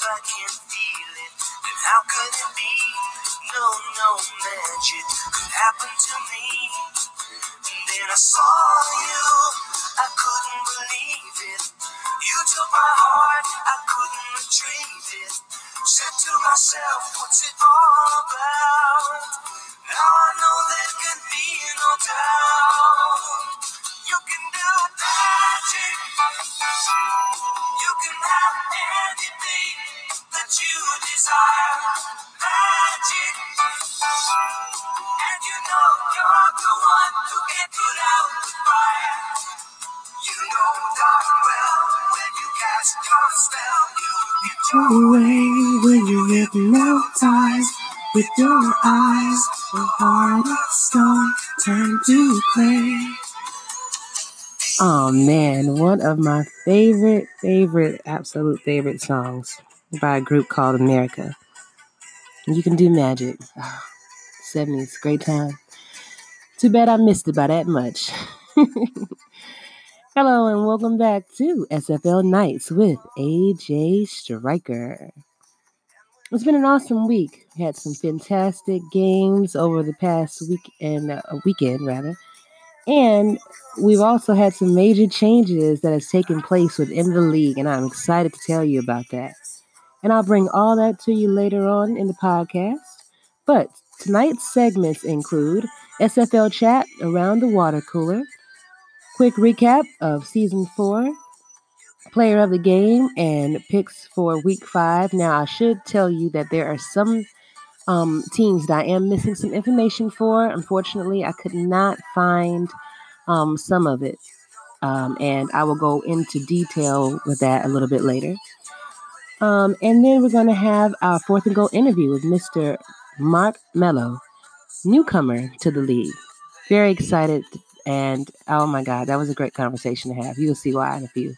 said with your eyes. A heart of stone turn to clay. Oh man, one of my favorite, favorite, absolute favorite songs by a group called America. You can do magic. Oh, 70s, great time. Too bad I missed it by that much. Hello and welcome back to SFL Nights with AJ Striker. It's been an awesome week. We had some fantastic games over the past week and uh, weekend rather. And we've also had some major changes that has taken place within the league, and I'm excited to tell you about that. And I'll bring all that to you later on in the podcast. But tonight's segments include SFL chat around the water cooler, quick recap of season four, player of the game, and picks for week five. Now, I should tell you that there are some um, teams that I am missing some information for. Unfortunately, I could not find um, some of it. Um, and I will go into detail with that a little bit later. Um, and then we're going to have our fourth and goal interview with Mr. Mark Mello, newcomer to the league. Very excited. And oh my God, that was a great conversation to have. You'll see why in a few.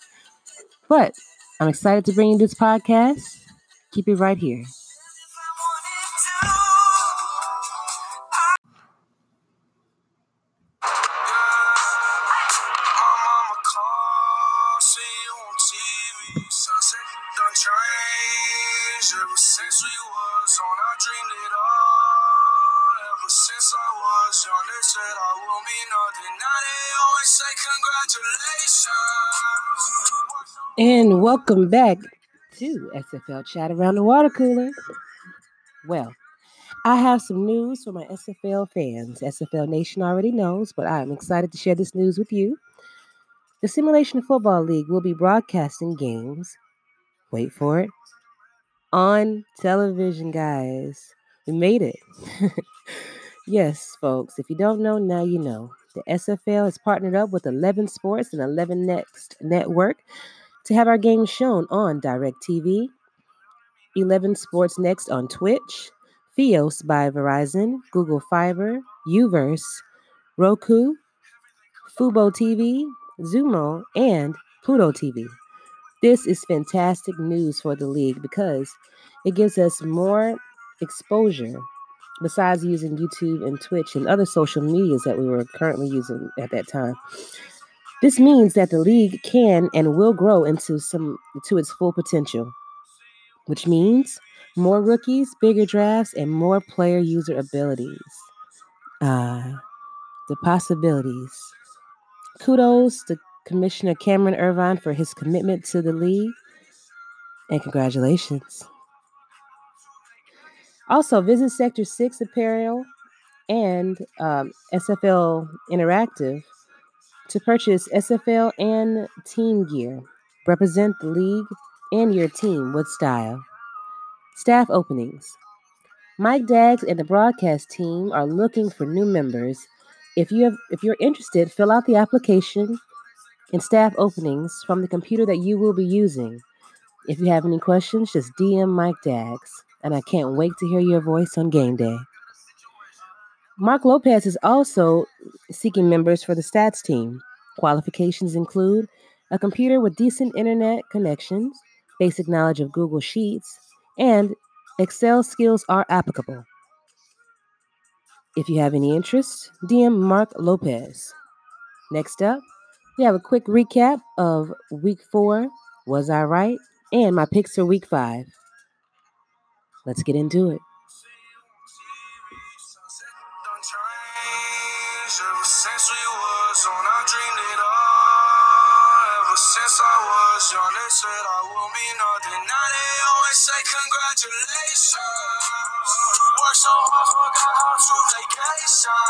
But I'm excited to bring you this podcast. Keep it right here. And welcome back to SFL Chat Around the Water Cooler. Well, I have some news for my SFL fans. SFL Nation already knows, but I am excited to share this news with you. The Simulation Football League will be broadcasting games, wait for it, on television, guys. We made it. yes, folks, if you don't know, now you know. The SFL has partnered up with 11 Sports and 11 Next Network to have our games shown on DirecTV, 11 Sports Next on Twitch, Fios by Verizon, Google Fiber, Uverse, Roku, Fubo TV, Xumo, and Pluto TV. This is fantastic news for the league because it gives us more exposure besides using YouTube and Twitch and other social medias that we were currently using at that time. This means that the league can and will grow into some to its full potential, which means more rookies, bigger drafts, and more player user abilities. Uh, the possibilities. Kudos to Commissioner Cameron Irvine for his commitment to the league, and congratulations. Also, visit Sector 6 Apparel and um, SFL Interactive to purchase SFL and team gear. Represent the league and your team with style. Staff openings. Mike Daggs and the broadcast team are looking for new members. If you have if you're interested, fill out the application and staff openings from the computer that you will be using. If you have any questions, just DM Mike Daggs. And I can't wait to hear your voice on game day. Mark Lopez is also seeking members for the stats team. Qualifications include a computer with decent internet connections, basic knowledge of Google Sheets, and Excel skills are applicable. If you have any interest, DM Mark Lopez. Next up, we have a quick recap of week four. Was I right? and my picks for week five. Let's get into it. Congratulations. Work so hard, forgot how to vacation.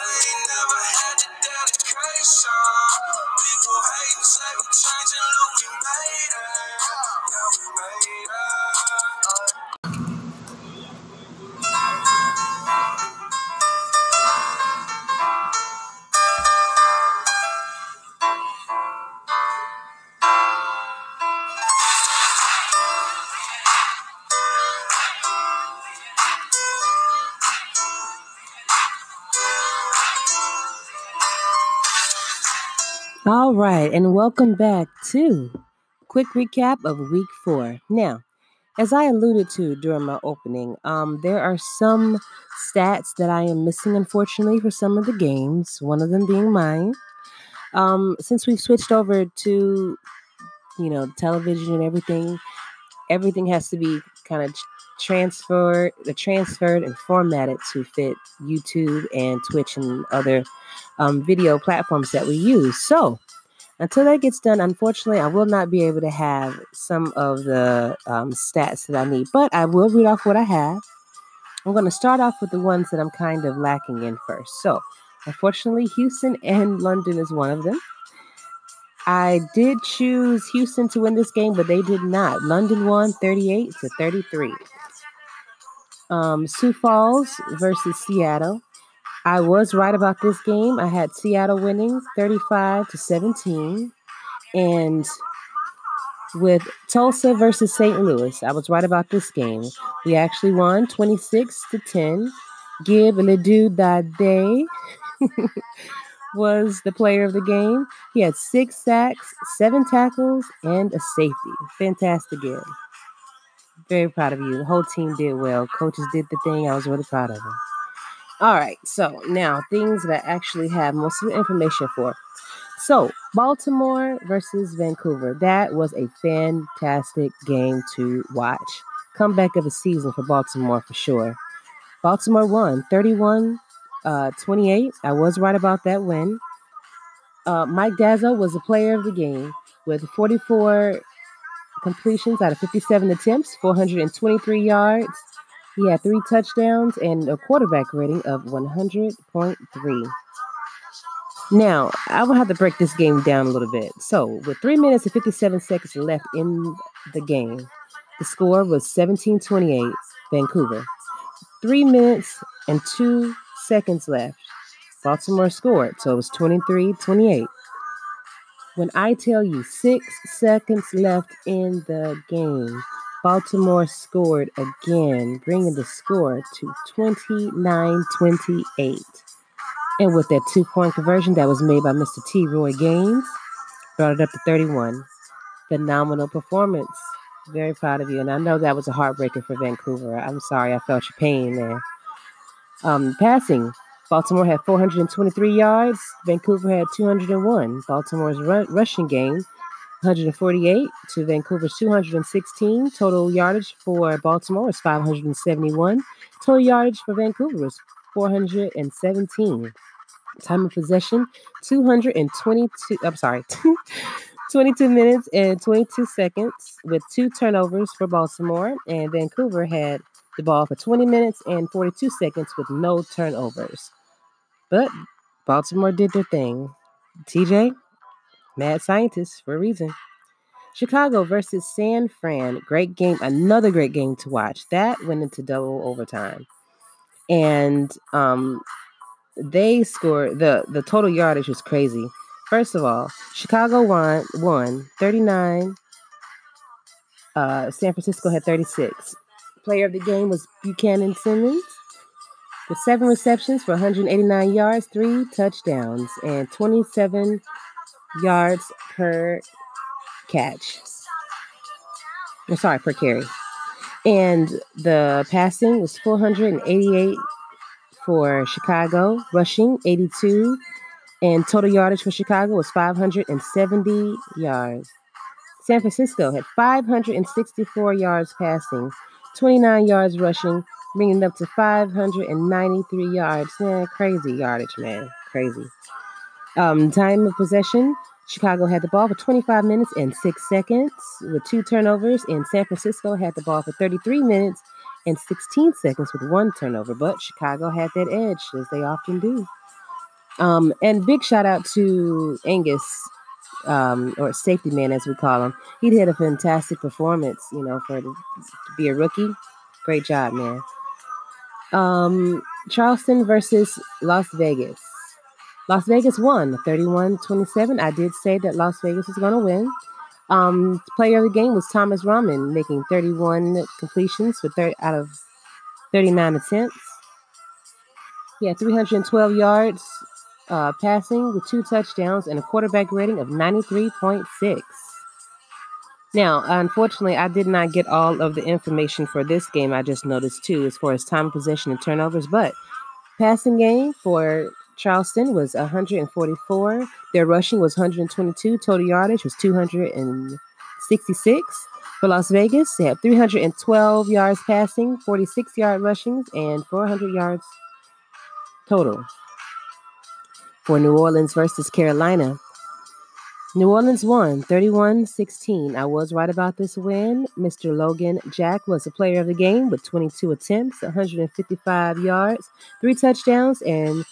They ain't never had the dedication. People hate and say we changing, All right, and welcome back to quick recap of week four. Now, as I alluded to during my opening, um, there are some stats that I am missing, unfortunately, for some of the games. One of them being mine. Um, since we've switched over to, you know, television and everything, everything has to be kind of transferred, the transferred and formatted to fit YouTube and Twitch and other um, video platforms that we use. So until that gets done, unfortunately, I will not be able to have some of the um, stats that I need, but I will read off what I have. I'm going to start off with the ones that I'm kind of lacking in first. So, unfortunately, Houston and London is one of them. I did choose Houston to win this game, but they did not. London won 38 to 33. Um, Sioux Falls versus Seattle. I was right about this game. I had Seattle winning 35 to 17. And with Tulsa versus St. Louis, I was right about this game. We actually won 26 to 10. Gib Ledoux Dade was the player of the game. He had six sacks, seven tackles, and a safety. Fantastic game. Very proud of you. The whole team did well. Coaches did the thing. I was really proud of them. All right, so now things that I actually have most of the information for. So, Baltimore versus Vancouver. That was a fantastic game to watch. Comeback of the season for Baltimore for sure. Baltimore won 31 uh, 28. I was right about that win. Uh, Mike Dazzo was the player of the game with 44 completions out of 57 attempts, 423 yards. He had three touchdowns and a quarterback rating of 100.3. Now, I will have to break this game down a little bit. So, with three minutes and 57 seconds left in the game, the score was 17 28 Vancouver. Three minutes and two seconds left. Baltimore scored, so it was 23 28. When I tell you six seconds left in the game, Baltimore scored again, bringing the score to 29 28. And with that two point conversion that was made by Mr. T. Roy Gaines, brought it up to 31. Phenomenal performance. Very proud of you. And I know that was a heartbreaker for Vancouver. I'm sorry I felt your pain there. Um, passing, Baltimore had 423 yards. Vancouver had 201. Baltimore's rushing game, 148 to Vancouver's 216. Total yardage for Baltimore was 571. Total yardage for Vancouver was 417. Time of possession, 222. I'm sorry, 22 minutes and 22 seconds with two turnovers for Baltimore. And Vancouver had the ball for 20 minutes and 42 seconds with no turnovers. But Baltimore did their thing. TJ, mad scientists for a reason. Chicago versus San Fran. Great game. Another great game to watch. That went into double overtime. And um, they scored the the total yardage was crazy. First of all, Chicago won won 39. Uh, San Francisco had 36. Player of the game was Buchanan Simmons with seven receptions for 189 yards, three touchdowns, and 27 yards per catch. I'm sorry, per carry. And the passing was 488 for Chicago, rushing 82, and total yardage for Chicago was 570 yards. San Francisco had 564 yards passing, 29 yards rushing, bringing it up to 593 yards. Man, crazy yardage, man. Crazy. Um, time of possession Chicago had the ball for 25 minutes and six seconds with two turnovers, and San Francisco had the ball for 33 minutes and 16 seconds with one turnover. But Chicago had that edge, as they often do. Um, and big shout out to Angus, um, or safety man as we call him. He had a fantastic performance, you know, for to, to be a rookie. Great job, man. Um, Charleston versus Las Vegas. Las Vegas won 31 27. I did say that Las Vegas was going to win. Um, player of the game was Thomas Rahman, making 31 completions for 30 out of 39 attempts. He had 312 yards uh, passing with two touchdowns and a quarterback rating of 93.6. Now, unfortunately, I did not get all of the information for this game. I just noticed too, as far as time possession and turnovers. But passing game for Charleston was 144. Their rushing was 122. Total yardage was 266. For Las Vegas, they had 312 yards passing, 46 yard rushing, and 400 yards total. For New Orleans versus Carolina, New Orleans won 31 16. I was right about this win. Mr. Logan Jack was the player of the game with 22 attempts, 155 yards, three touchdowns, and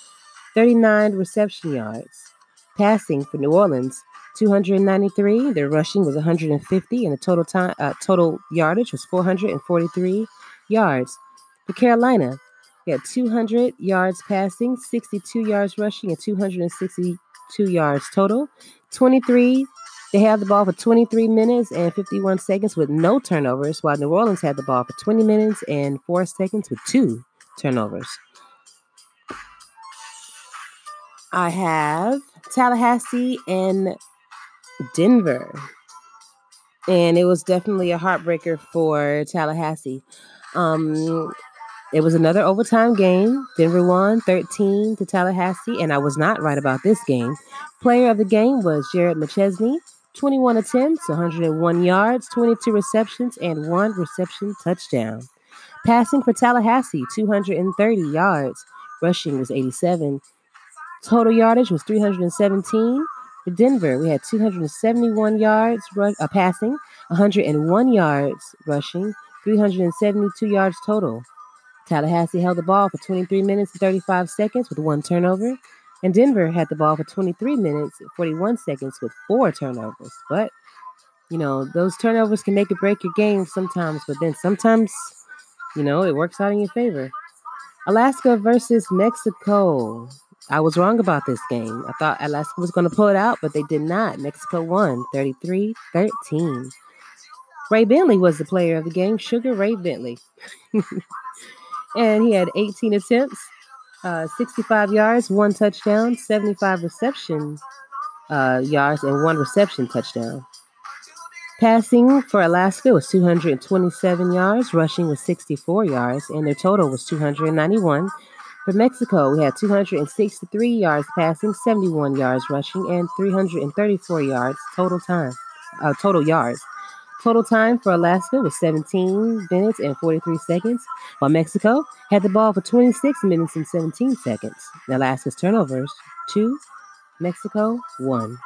39 reception yards. Passing for New Orleans, 293. Their rushing was 150, and the total time uh, total yardage was 443 yards. For Carolina, they had 200 yards passing, 62 yards rushing, and 262 yards total. 23. They had the ball for 23 minutes and 51 seconds with no turnovers, while New Orleans had the ball for 20 minutes and 4 seconds with two turnovers. I have Tallahassee and Denver. And it was definitely a heartbreaker for Tallahassee. Um, it was another overtime game. Denver won 13 to Tallahassee, and I was not right about this game. Player of the game was Jared McChesney. 21 attempts, 101 yards, 22 receptions, and one reception touchdown. Passing for Tallahassee, 230 yards. Rushing was 87. Total yardage was 317. For Denver, we had 271 yards uh, passing, 101 yards rushing, 372 yards total. Tallahassee held the ball for 23 minutes and 35 seconds with one turnover, and Denver had the ball for 23 minutes and 41 seconds with four turnovers. But, you know, those turnovers can make or break your game sometimes, but then sometimes, you know, it works out in your favor. Alaska versus Mexico. I was wrong about this game. I thought Alaska was going to pull it out, but they did not. Mexico won 33 13. Ray Bentley was the player of the game, Sugar Ray Bentley. and he had 18 attempts, uh, 65 yards, one touchdown, 75 reception uh, yards, and one reception touchdown. Passing for Alaska was 227 yards, rushing was 64 yards, and their total was 291. For Mexico, we had 263 yards passing, 71 yards rushing, and 334 yards total time, uh, total yards. Total time for Alaska was 17 minutes and 43 seconds, while Mexico had the ball for 26 minutes and 17 seconds. Alaska's turnovers, two, Mexico, one.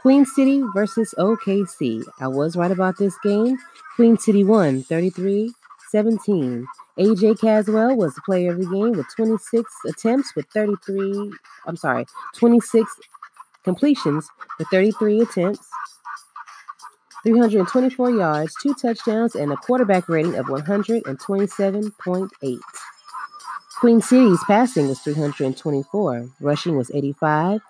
Queen City versus OKC. I was right about this game. Queen City won 33 17. AJ Caswell was the player of the game with 26 attempts with 33, I'm sorry, 26 completions for 33 attempts, 324 yards, two touchdowns, and a quarterback rating of 127.8. Queen City's passing was 324, rushing was 85,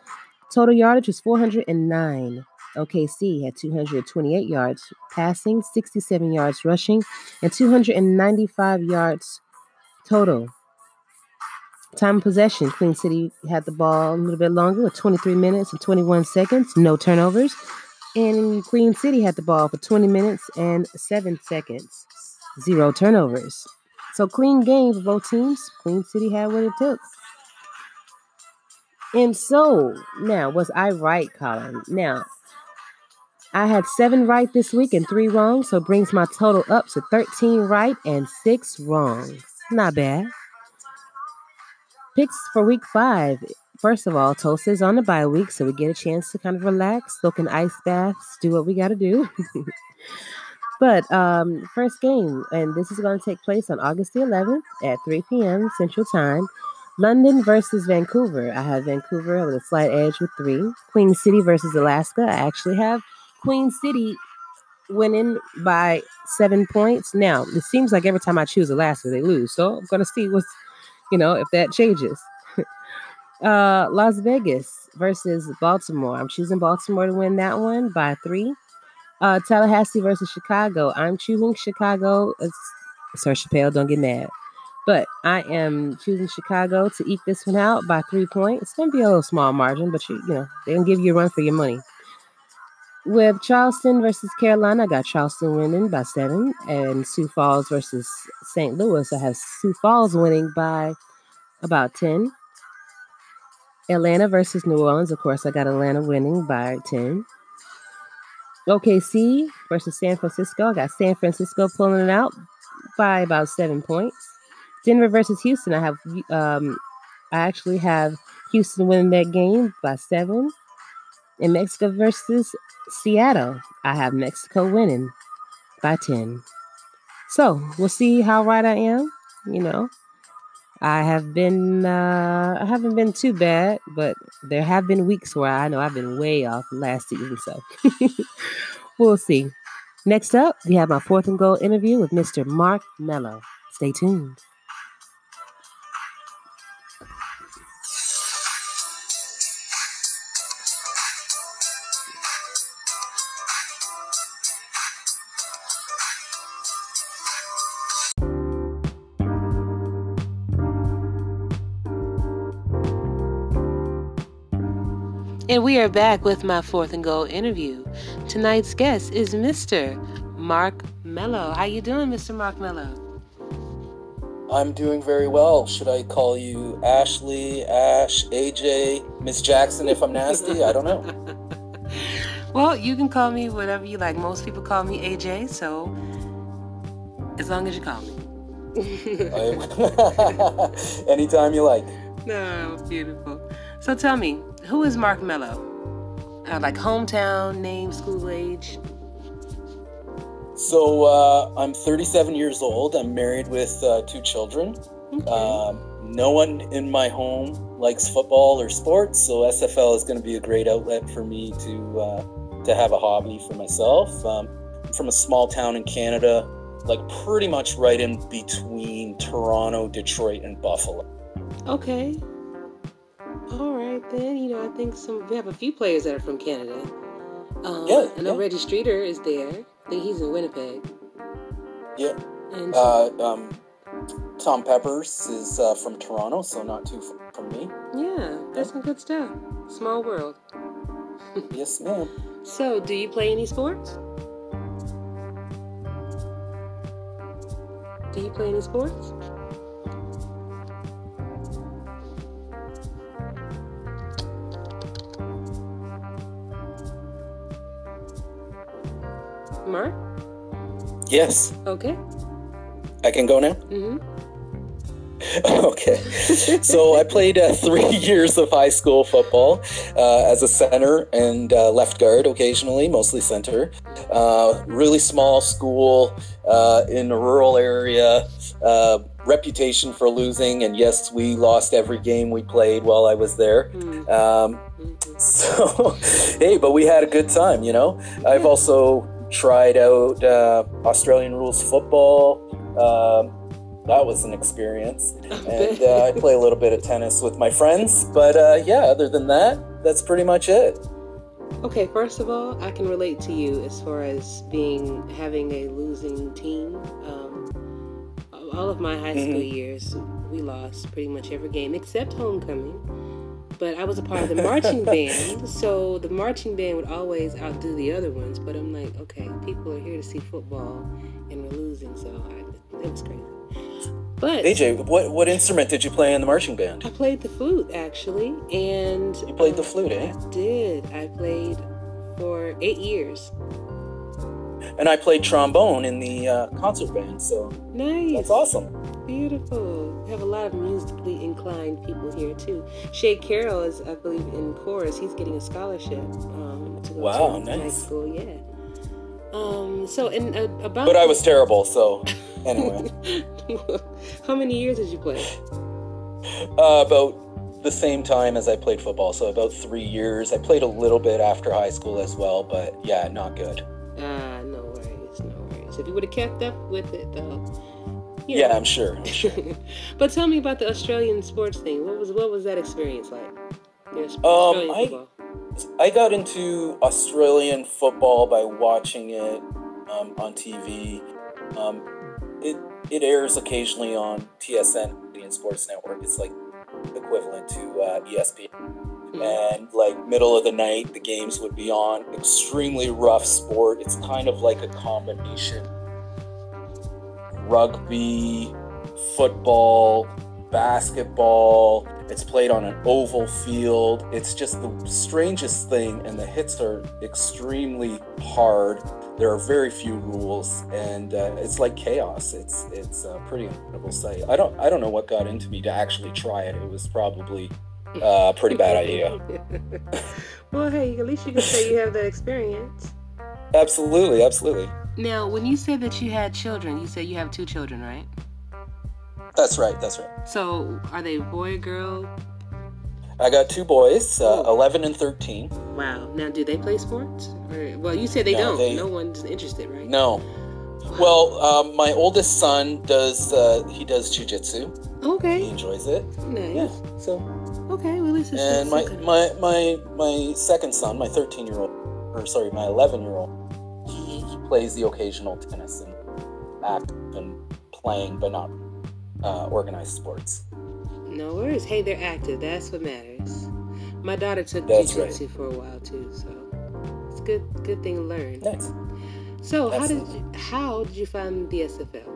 total yardage was 409. OKC had 228 yards passing, 67 yards rushing, and 295 yards total. Time of possession, Queen City had the ball a little bit longer with 23 minutes and 21 seconds, no turnovers. And Queen City had the ball for 20 minutes and 7 seconds, zero turnovers. So clean game for both teams. Queen City had what it took. And so, now, was I right, Colin? Now, I had seven right this week and three wrong, so brings my total up to 13 right and six wrong. Not bad. Picks for week five. First of all, Tulsa's on the bye week, so we get a chance to kind of relax, soak in ice baths, do what we got to do. but um, first game, and this is going to take place on August the 11th at 3 p.m. Central Time. London versus Vancouver. I have Vancouver with a slight edge with three. Queen City versus Alaska. I actually have Queen City winning by seven points. Now, it seems like every time I choose Alaska, they lose. So I'm going to see what's, you know, if that changes. uh, Las Vegas versus Baltimore. I'm choosing Baltimore to win that one by three. Uh, Tallahassee versus Chicago. I'm choosing Chicago. It's, Sir Chappelle, don't get mad. But I am choosing Chicago to eke this one out by three points. It's going to be a little small margin, but you, you know, they can give you a run for your money. With Charleston versus Carolina, I got Charleston winning by seven, and Sioux Falls versus St. Louis, I have Sioux Falls winning by about 10. Atlanta versus New Orleans, of course, I got Atlanta winning by 10. OKC versus San Francisco, I got San Francisco pulling it out by about seven points. Denver versus Houston. I have um, I actually have Houston winning that game by seven. In Mexico versus Seattle, I have Mexico winning by ten. So we'll see how right I am. You know, I have been uh, I haven't been too bad, but there have been weeks where I know I've been way off last season. So we'll see. Next up, we have my fourth and goal interview with Mr. Mark Mello. Stay tuned. We are back with my fourth and goal interview. Tonight's guest is Mr. Mark Mello. How you doing, Mr. Mark Mello? I'm doing very well. Should I call you Ashley, Ash, AJ, Miss Jackson if I'm nasty? I don't know. well, you can call me whatever you like. Most people call me AJ, so as long as you call me. Anytime you like. No, oh, beautiful. So tell me, who is Mark Mello? Uh, like hometown, name, school age? So uh, I'm 37 years old. I'm married with uh, two children. Okay. Um, no one in my home likes football or sports, so SFL is going to be a great outlet for me to uh, to have a hobby for myself. Um, I'm from a small town in Canada, like pretty much right in between Toronto, Detroit, and Buffalo. Okay, all right, then. You know, I think some we have a few players that are from Canada. Um, yeah, I know yeah. Reggie Streeter is there. I think he's in Winnipeg. Yeah. And uh, um, Tom Peppers is uh, from Toronto, so not too far from me. Yeah, that's yeah. some good stuff. Small world. yes, ma'am. So, do you play any sports? Do you play any sports? Yes. Okay. I can go now? Mm-hmm. okay. so I played uh, three years of high school football uh, as a center and uh, left guard occasionally, mostly center. Uh, really small school uh, in a rural area. Uh, reputation for losing, and yes, we lost every game we played while I was there. Mm. Um, so, hey, but we had a good time, you know. I've also tried out uh, Australian rules football. Um, that was an experience. And uh, I play a little bit of tennis with my friends. But uh, yeah, other than that, that's pretty much it. Okay, first of all, I can relate to you as far as being having a losing team. Um, all of my high school mm-hmm. years, we lost pretty much every game except homecoming but I was a part of the marching band, so the marching band would always outdo the other ones. But I'm like, okay, people are here to see football, and we're losing, so I, it was crazy. But AJ, what what instrument did you play in the marching band? I played the flute actually, and you played the flute, eh? I did. I played for eight years. And I played trombone in the uh, concert band, so Nice. that's awesome. Beautiful. We have a lot of musically inclined people here too. Shay Carroll is, I believe, in chorus. He's getting a scholarship um, to go Wow, to high school. Yeah. Um. So, and uh, about. But I was terrible, so anyway. How many years did you play? Uh, about the same time as I played football, so about three years. I played a little bit after high school as well, but yeah, not good. Ah, no worries, no worries. If you would have kept up with it, though. You Yeah. I'm sure. I'm sure. but tell me about the Australian sports thing. What was what was that experience like? Um, Australian I- football. I got into Australian football by watching it um, on TV. Um, it it airs occasionally on TSN, Canadian Sports Network. It's like equivalent to uh, ESPN. Mhm. And like middle of the night, the games would be on. Extremely rough sport. It's kind of like a combination rugby, football, basketball. It's played on an oval field. It's just the strangest thing, and the hits are extremely hard. There are very few rules, and uh, it's like chaos. It's it's a pretty incredible sight. I don't I don't know what got into me to actually try it. It was probably uh, a pretty bad idea. well, hey, at least you can say you have that experience. Absolutely, absolutely. Now, when you said that you had children, you said you have two children, right? That's right. That's right. So, are they boy, girl? I got two boys, uh. 11 and 13. Wow. Now, do they play sports? Or, well, you said they No, don't. they- no one's interested, right? No. Well, um, my oldest son does. Uh, he does jujitsu. Okay. He enjoys it. Nice. Yeah. So, Okay. Well, this is and my some kind of- my my my second son, my 13 year old, or sorry, my 11 year old, plays the occasional tennis and act and playing, but not uh, organized sports. No worries. Hey, they're active. That's what matters. My daughter took That's jiu-jitsu for a while too, so it's a good good thing to learn. Nice. So, how did you, how did you find the SFL?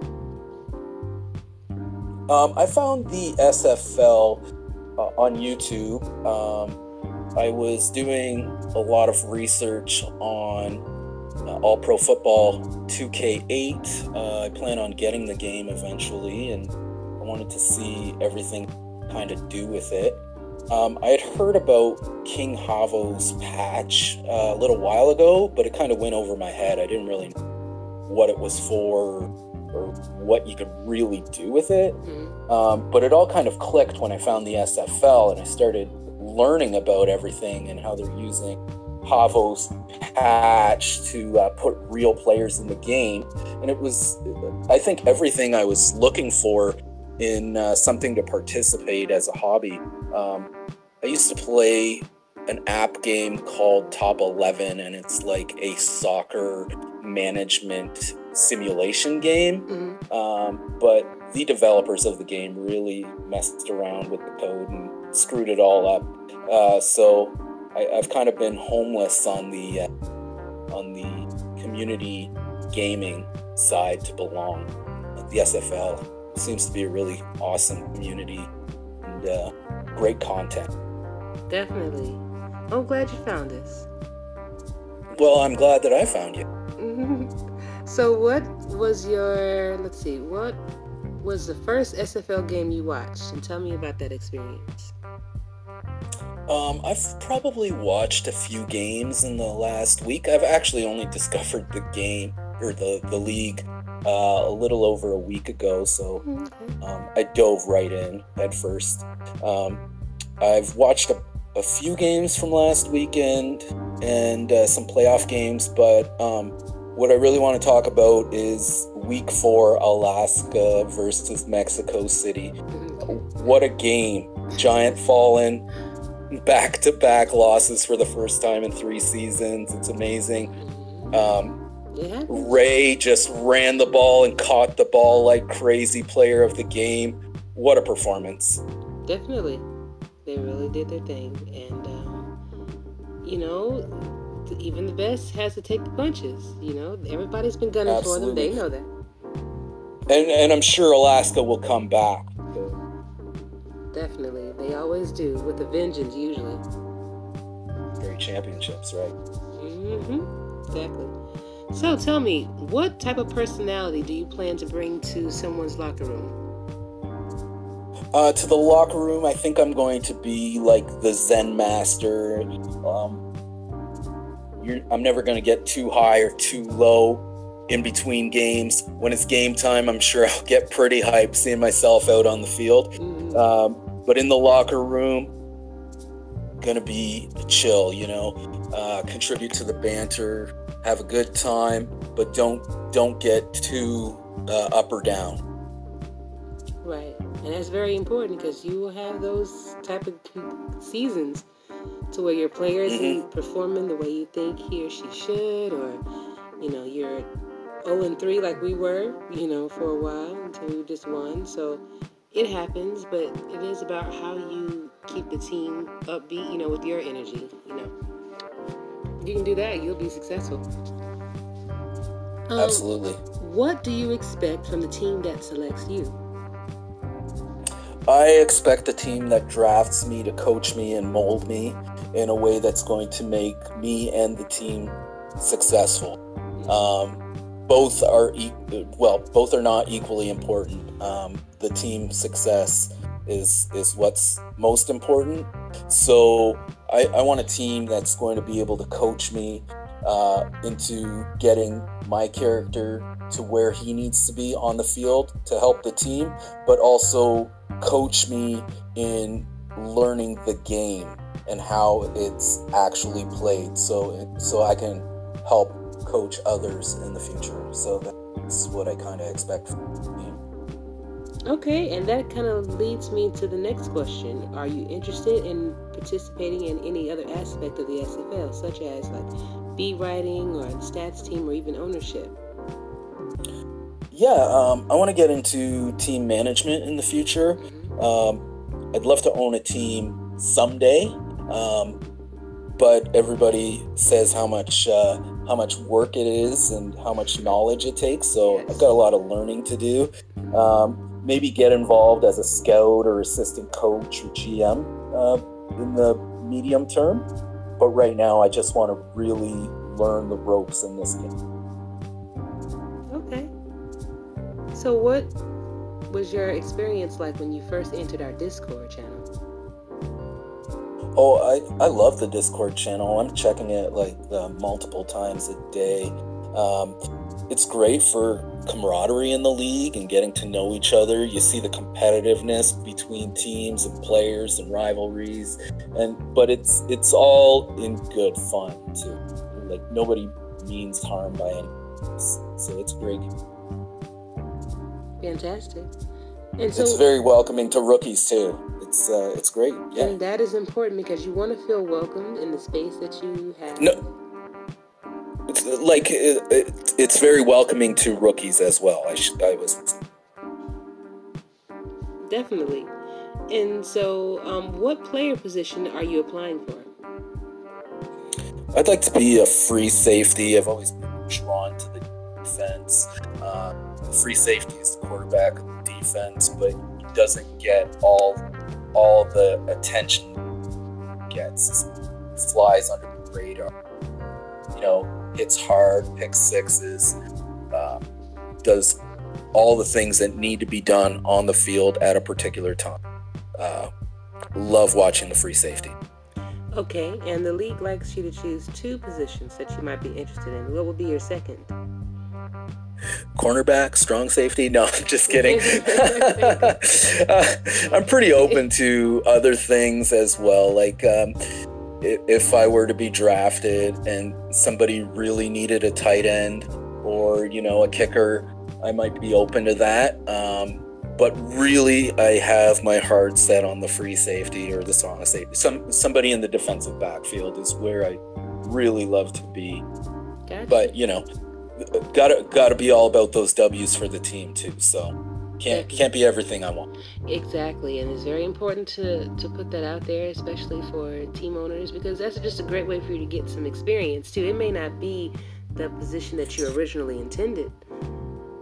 Um, I found the SFL uh, on YouTube. Um, I was doing a lot of research on uh, All Pro Football 2K8. Uh, I plan on getting the game eventually, and I wanted to see everything kind of do with it. Um, I had heard about King Havo's patch uh, a little while ago, but it kind of went over my head. I didn't really know what it was for or what you could really do with it. Mhm. Um, but it all kind of clicked when I found the SFL and I started learning about everything and how they're using Havo's patch to uh, put real players in the game. And it was, I think, everything I was looking for in uh, something to participate as a hobby. Um, I used to play an app game called Top 11, and it's like a soccer management simulation game. Mhm. Um, but the developers of the game really messed around with the code and screwed it all up. Uh, so I, I've kind of been homeless on the uh, on the community gaming side to belong. The SFL seems to be a really awesome community and uh, great content. Definitely. I'm glad you found us. Well, I'm glad that I found you. So, what was your? Let's see. What was the first SFL game you watched? And tell me about that experience. Um, I've probably watched a few games in the last week. I've actually only discovered the game or the the league uh, a little over a week ago, so um, I dove right in at first. Um, I've watched a, a few games from last weekend and uh, some playoff games, but um, what I really want to talk about is Week Four, Alaska versus Mexico City Mhm. what a game. Giant fallen, back to back losses for the first time in three seasons. It's amazing. Um, happened. Ray just ran the ball and caught the ball like crazy player of the game. What a performance. Definitely. They really did their thing. And, um, you know, even the best has to take the punches. You know, everybody's been gunning for them. They know that. And, and I'm sure Alaska will come back. Definitely. They always do, with a vengeance, usually. Great championships, right? Mm-hmm. Exactly. So tell me, what type of personality do you plan to bring to someone's locker room? Uh, to the locker room, I think I'm going to be like the Zen master. Um, I'm never going to get too high or too low in between games. When it's game time, I'm sure I'll get pretty hyped seeing myself out on the field. Um, but in the locker room, gonna be chill, you know, uh, contribute to the banter, have a good time, but don't don't get too uh, up or down. Right, and that's very important because you will have those type of seasons to where your player isn't mm-hmm. performing the way you think he or she should, or you know you're 0 and 3 like we were, you know, for a while until we just won. So it happens, but it is about how you keep the team upbeat, you know, with your energy, you know. You can do that, you'll be successful. Um, Absolutely. What do you expect from the team that selects you? I expect the team that drafts me to coach me and mold me in a way that's going to make me and the team successful. Um, both are e- well, both are not equally important. Um, the team success is is what's most important. So I, I want a team that's going to be able to coach me uh, into getting my character to where he needs to be on the field to help the team, but also coach me in learning the game and how it's actually played so so I can help coach others in the future. So that's what I kind of expect. Okay, and that kind of leads me to the next question. Are you interested in participating in any other aspect of the SFL, such as like beat writing or the stats team or even ownership? Yeah, um, I want to get into team management in the future. Mm-hmm. Um, I'd love to own a team someday, um, but everybody says how much uh, how much work it is and how much knowledge it takes. So. I've got a lot of learning to do. Um, maybe get involved as a scout or assistant coach or GM uh, in the medium term. But right now, I just want to really learn the ropes in this game. Okay. So, what was your experience like when you first entered our Discord channel? Oh, I, I love the Discord channel. I'm checking it like uh, multiple times a day. Um, it's great for camaraderie in the league and getting to know each other. You see the competitiveness between teams and players and rivalries, and but it's it's all in good fun too. Like nobody means harm by any means, so it's great. Fantastic. And so, it's very welcoming to rookies too. It's uh, it's great. Yeah. And that is important because you want to feel welcomed in the space that you have. No. It's like it, it, it's very welcoming to rookies as well. I should I was definitely. And so, um, what player position are you applying for? I'd like to be a free safety. I've always been drawn to the defense. Uh, free safety is the quarterback defense, but he doesn't get all all the attention gets. Flies under the radar. You know, hits hard, picks sixes, uh, does all the things that need to be done on the field at a particular time. Uh, love watching the free safety. Okay, and the league likes you to choose two positions that you might be interested in. What would be your second? Cornerback, strong safety. No, I'm just kidding. uh, I'm pretty open to other things as well. Like, um, if I were to be drafted and somebody really needed a tight end or, you know, a kicker, I might be open to that. Um, but really, I have my heart set on the free safety or the strong safety. Some somebody in the defensive backfield is where I really love to be. Gotcha. But you know, gotta gotta be all about those W's for the team too. So can't can't be everything I want. Exactly, and it's very important to to put that out there, especially for team owners, because that's just a great way for you to get some experience too. It may not be the position that you originally intended,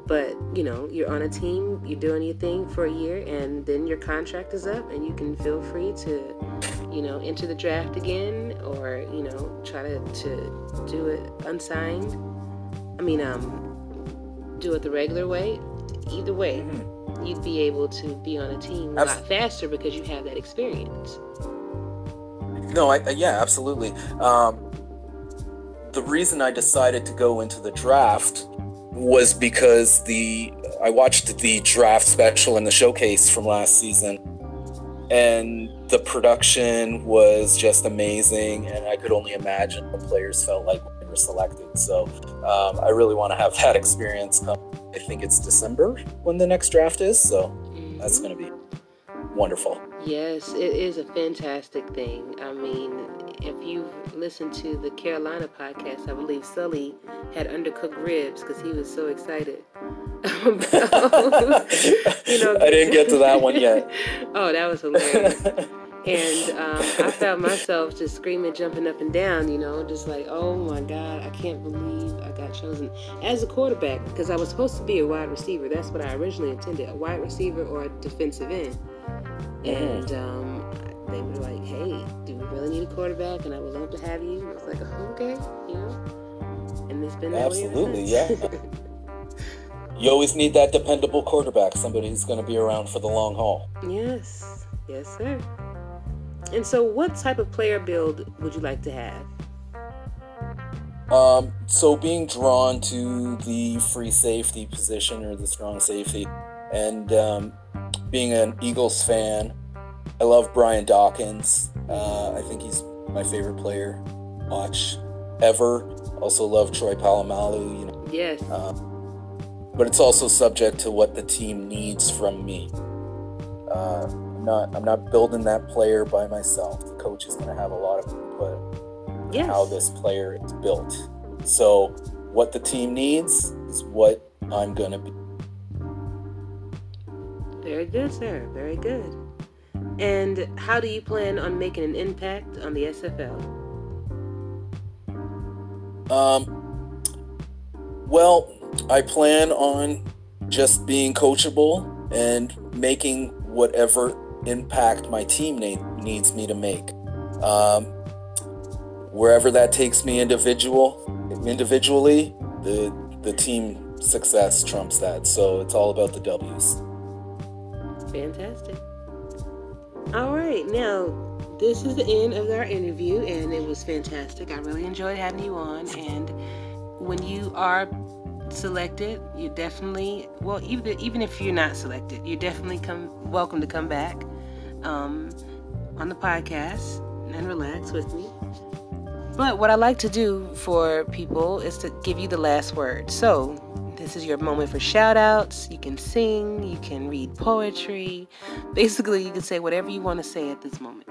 but you know you're on a team, you're doing your thing for a year, and then your contract is up, and you can feel free to you know enter the draft again or you know try to, to do it unsigned. I mean, um, do it the regular way. Either way, mm-hmm. you'd be able to be on a team a lot faster because you have that experience. No, I, yeah, absolutely. Um, the reason I decided to go into the draft was because the I watched the draft special and the showcase from last season, and the production was just amazing, and I could only imagine what players felt like selected. So um, I really want to have that experience. Come, I think it's December when the next draft is, so mm-hmm. that's going to be wonderful. Yes, it is a fantastic thing. I mean, if you've listened to the Carolina podcast, I believe Sully had undercooked ribs because he was so excited. about, you know, I didn't get to that one yet. oh, that was hilarious. And um, I found myself just screaming, jumping up and down, you know, just like, oh my God, I can't believe I got chosen as a quarterback because I was supposed to be a wide receiver. That's what I originally intended a wide receiver or a defensive end. And um, they were like, hey, do we really need a quarterback? And I would love to have you. I was like, oh, okay, you know. And it's been that Absolutely, yeah. you always need that dependable quarterback, somebody who's going to be around for the long haul. Yes, yes, sir. And so, what type of player build would you like to have? Um, so being drawn to the free safety position or the strong safety, and um, being an Eagles fan, I love Brian Dawkins. Uh, I think he's my favorite player watch ever. Also love Troy Polamalu. You know. Yes. Uh, but it's also subject to what the team needs from me. Uh, not. I'm not building that player by myself. The coach is going to have a lot of input yes. how this player is built. So, what the team needs is what I'm going to be. Very good, sir. Very good. And how do you plan on making an impact on the SFL? Um, well, I plan on just being coachable and making whatever impact my team needs me to make. Um, wherever that takes me individual individually, the the team success trumps that. So it's all about the W's. Fantastic. All right, now this is the end of our interview, and it was fantastic. I really enjoyed having you on. And when you are selected, you definitely well, even even if you're not selected, you're definitely come welcome to come back um, on the podcast and relax with me. But what I like to do for people is to give you the last word. So this is your moment for shout outs. You can sing, you can read poetry. Basically, you can say whatever you want to say at this moment.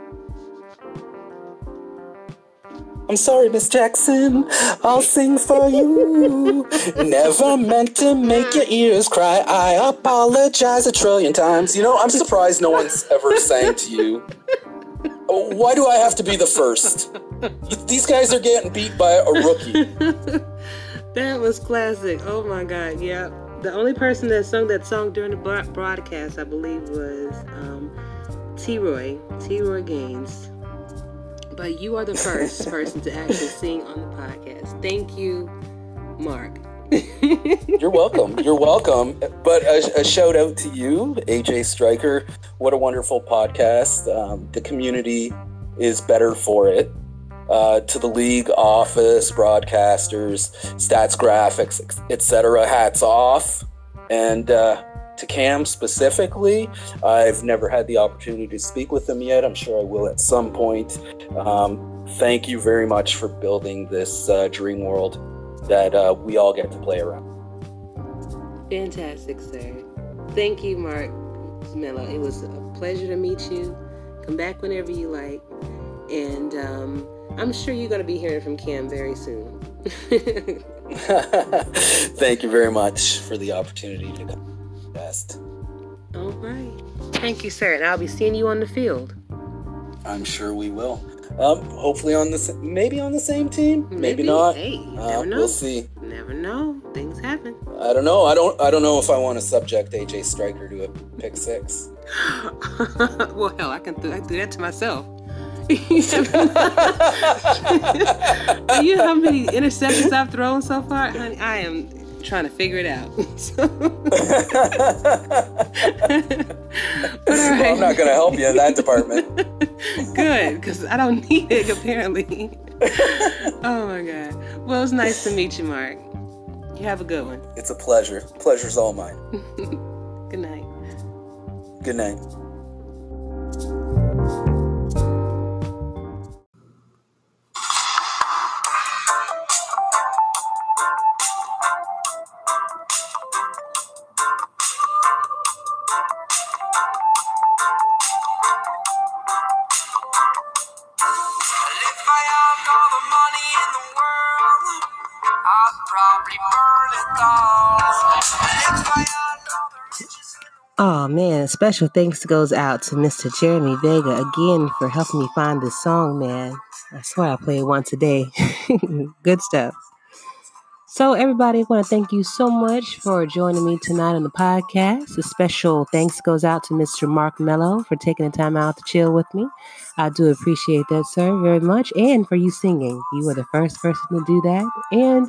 I'm sorry, Miss Jackson. I'll sing for you. Never meant to make your ears cry. I apologize a trillion times. You know, I'm surprised no one's ever sang to you. Why do I have to be the first? These guys are getting beat by a rookie. That was classic. Oh my God. Yeah. The only person that sung that song during the broadcast, I believe, was um, T Roy, T Roy Gaines. But you are the first person to actually sing on the podcast. Thank you, Mark. You're welcome. You're welcome. But a, a, shout out to you, AJ Striker. What a wonderful podcast. Um, the community is better for it uh, to the league office, broadcasters, stats graphics, etc. Hats off. And uh, to Cam specifically, I've never had the opportunity to speak with him yet. I'm sure I will at some point. Um, thank you very much for building this uh, dream world that uh, we all get to play around. Fantastic, sir. Thank you, Mark Mello. It was a pleasure to meet you. Come back whenever you like. And um, I'm sure you're going to be hearing from Cam very soon. Thank you very much for the opportunity to come. Best. All right. Thank you, sir. And I'll be seeing you on the field. I'm sure we will. Um, hopefully on the maybe on the same team, maybe, maybe not. Hey, uh, We'll see. Never know. Things happen. I don't know. I don't. I don't know if I want to subject AJ Striker to a pick six. well, hell, I can. Th- I do that to myself. you know how many interceptions I've thrown so far, honey? I am trying to figure it out. but all right. Well, I'm not going to help you in that department. Good, because I don't need it apparently. oh my god. Well, it's nice to meet you, Mark. You have a good one. It's a pleasure. Pleasure's all mine. good night. Good night. Oh man, a special thanks goes out to Mr. Jeremy Vega again for helping me find this song, man. I swear I play it once a day. Good stuff. So, everybody, I want to thank you so much for joining me tonight on the podcast. A special thanks goes out to Mr. Mark Mello for taking the time out to chill with me. I do appreciate that, sir, very much. And for you singing. You were the first person to do that. And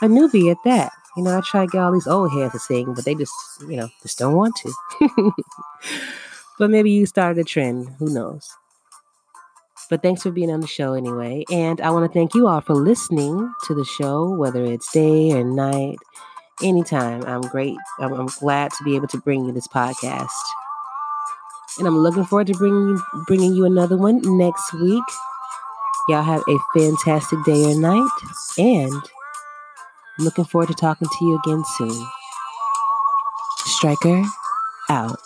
a newbie at that. You know, I try to get all these old heads to sing, but they just, you know, just don't want to. but maybe you started a trend. Who knows? But thanks for being on the show anyway. And I want to thank you all for listening to the show, whether it's day or night, anytime. I'm great. I'm, I'm glad to be able to bring you this podcast. And I'm looking forward to bringing you, bringing you another one next week. Y'all have a fantastic day or night. And I'm looking forward to talking to you again soon. Striker out.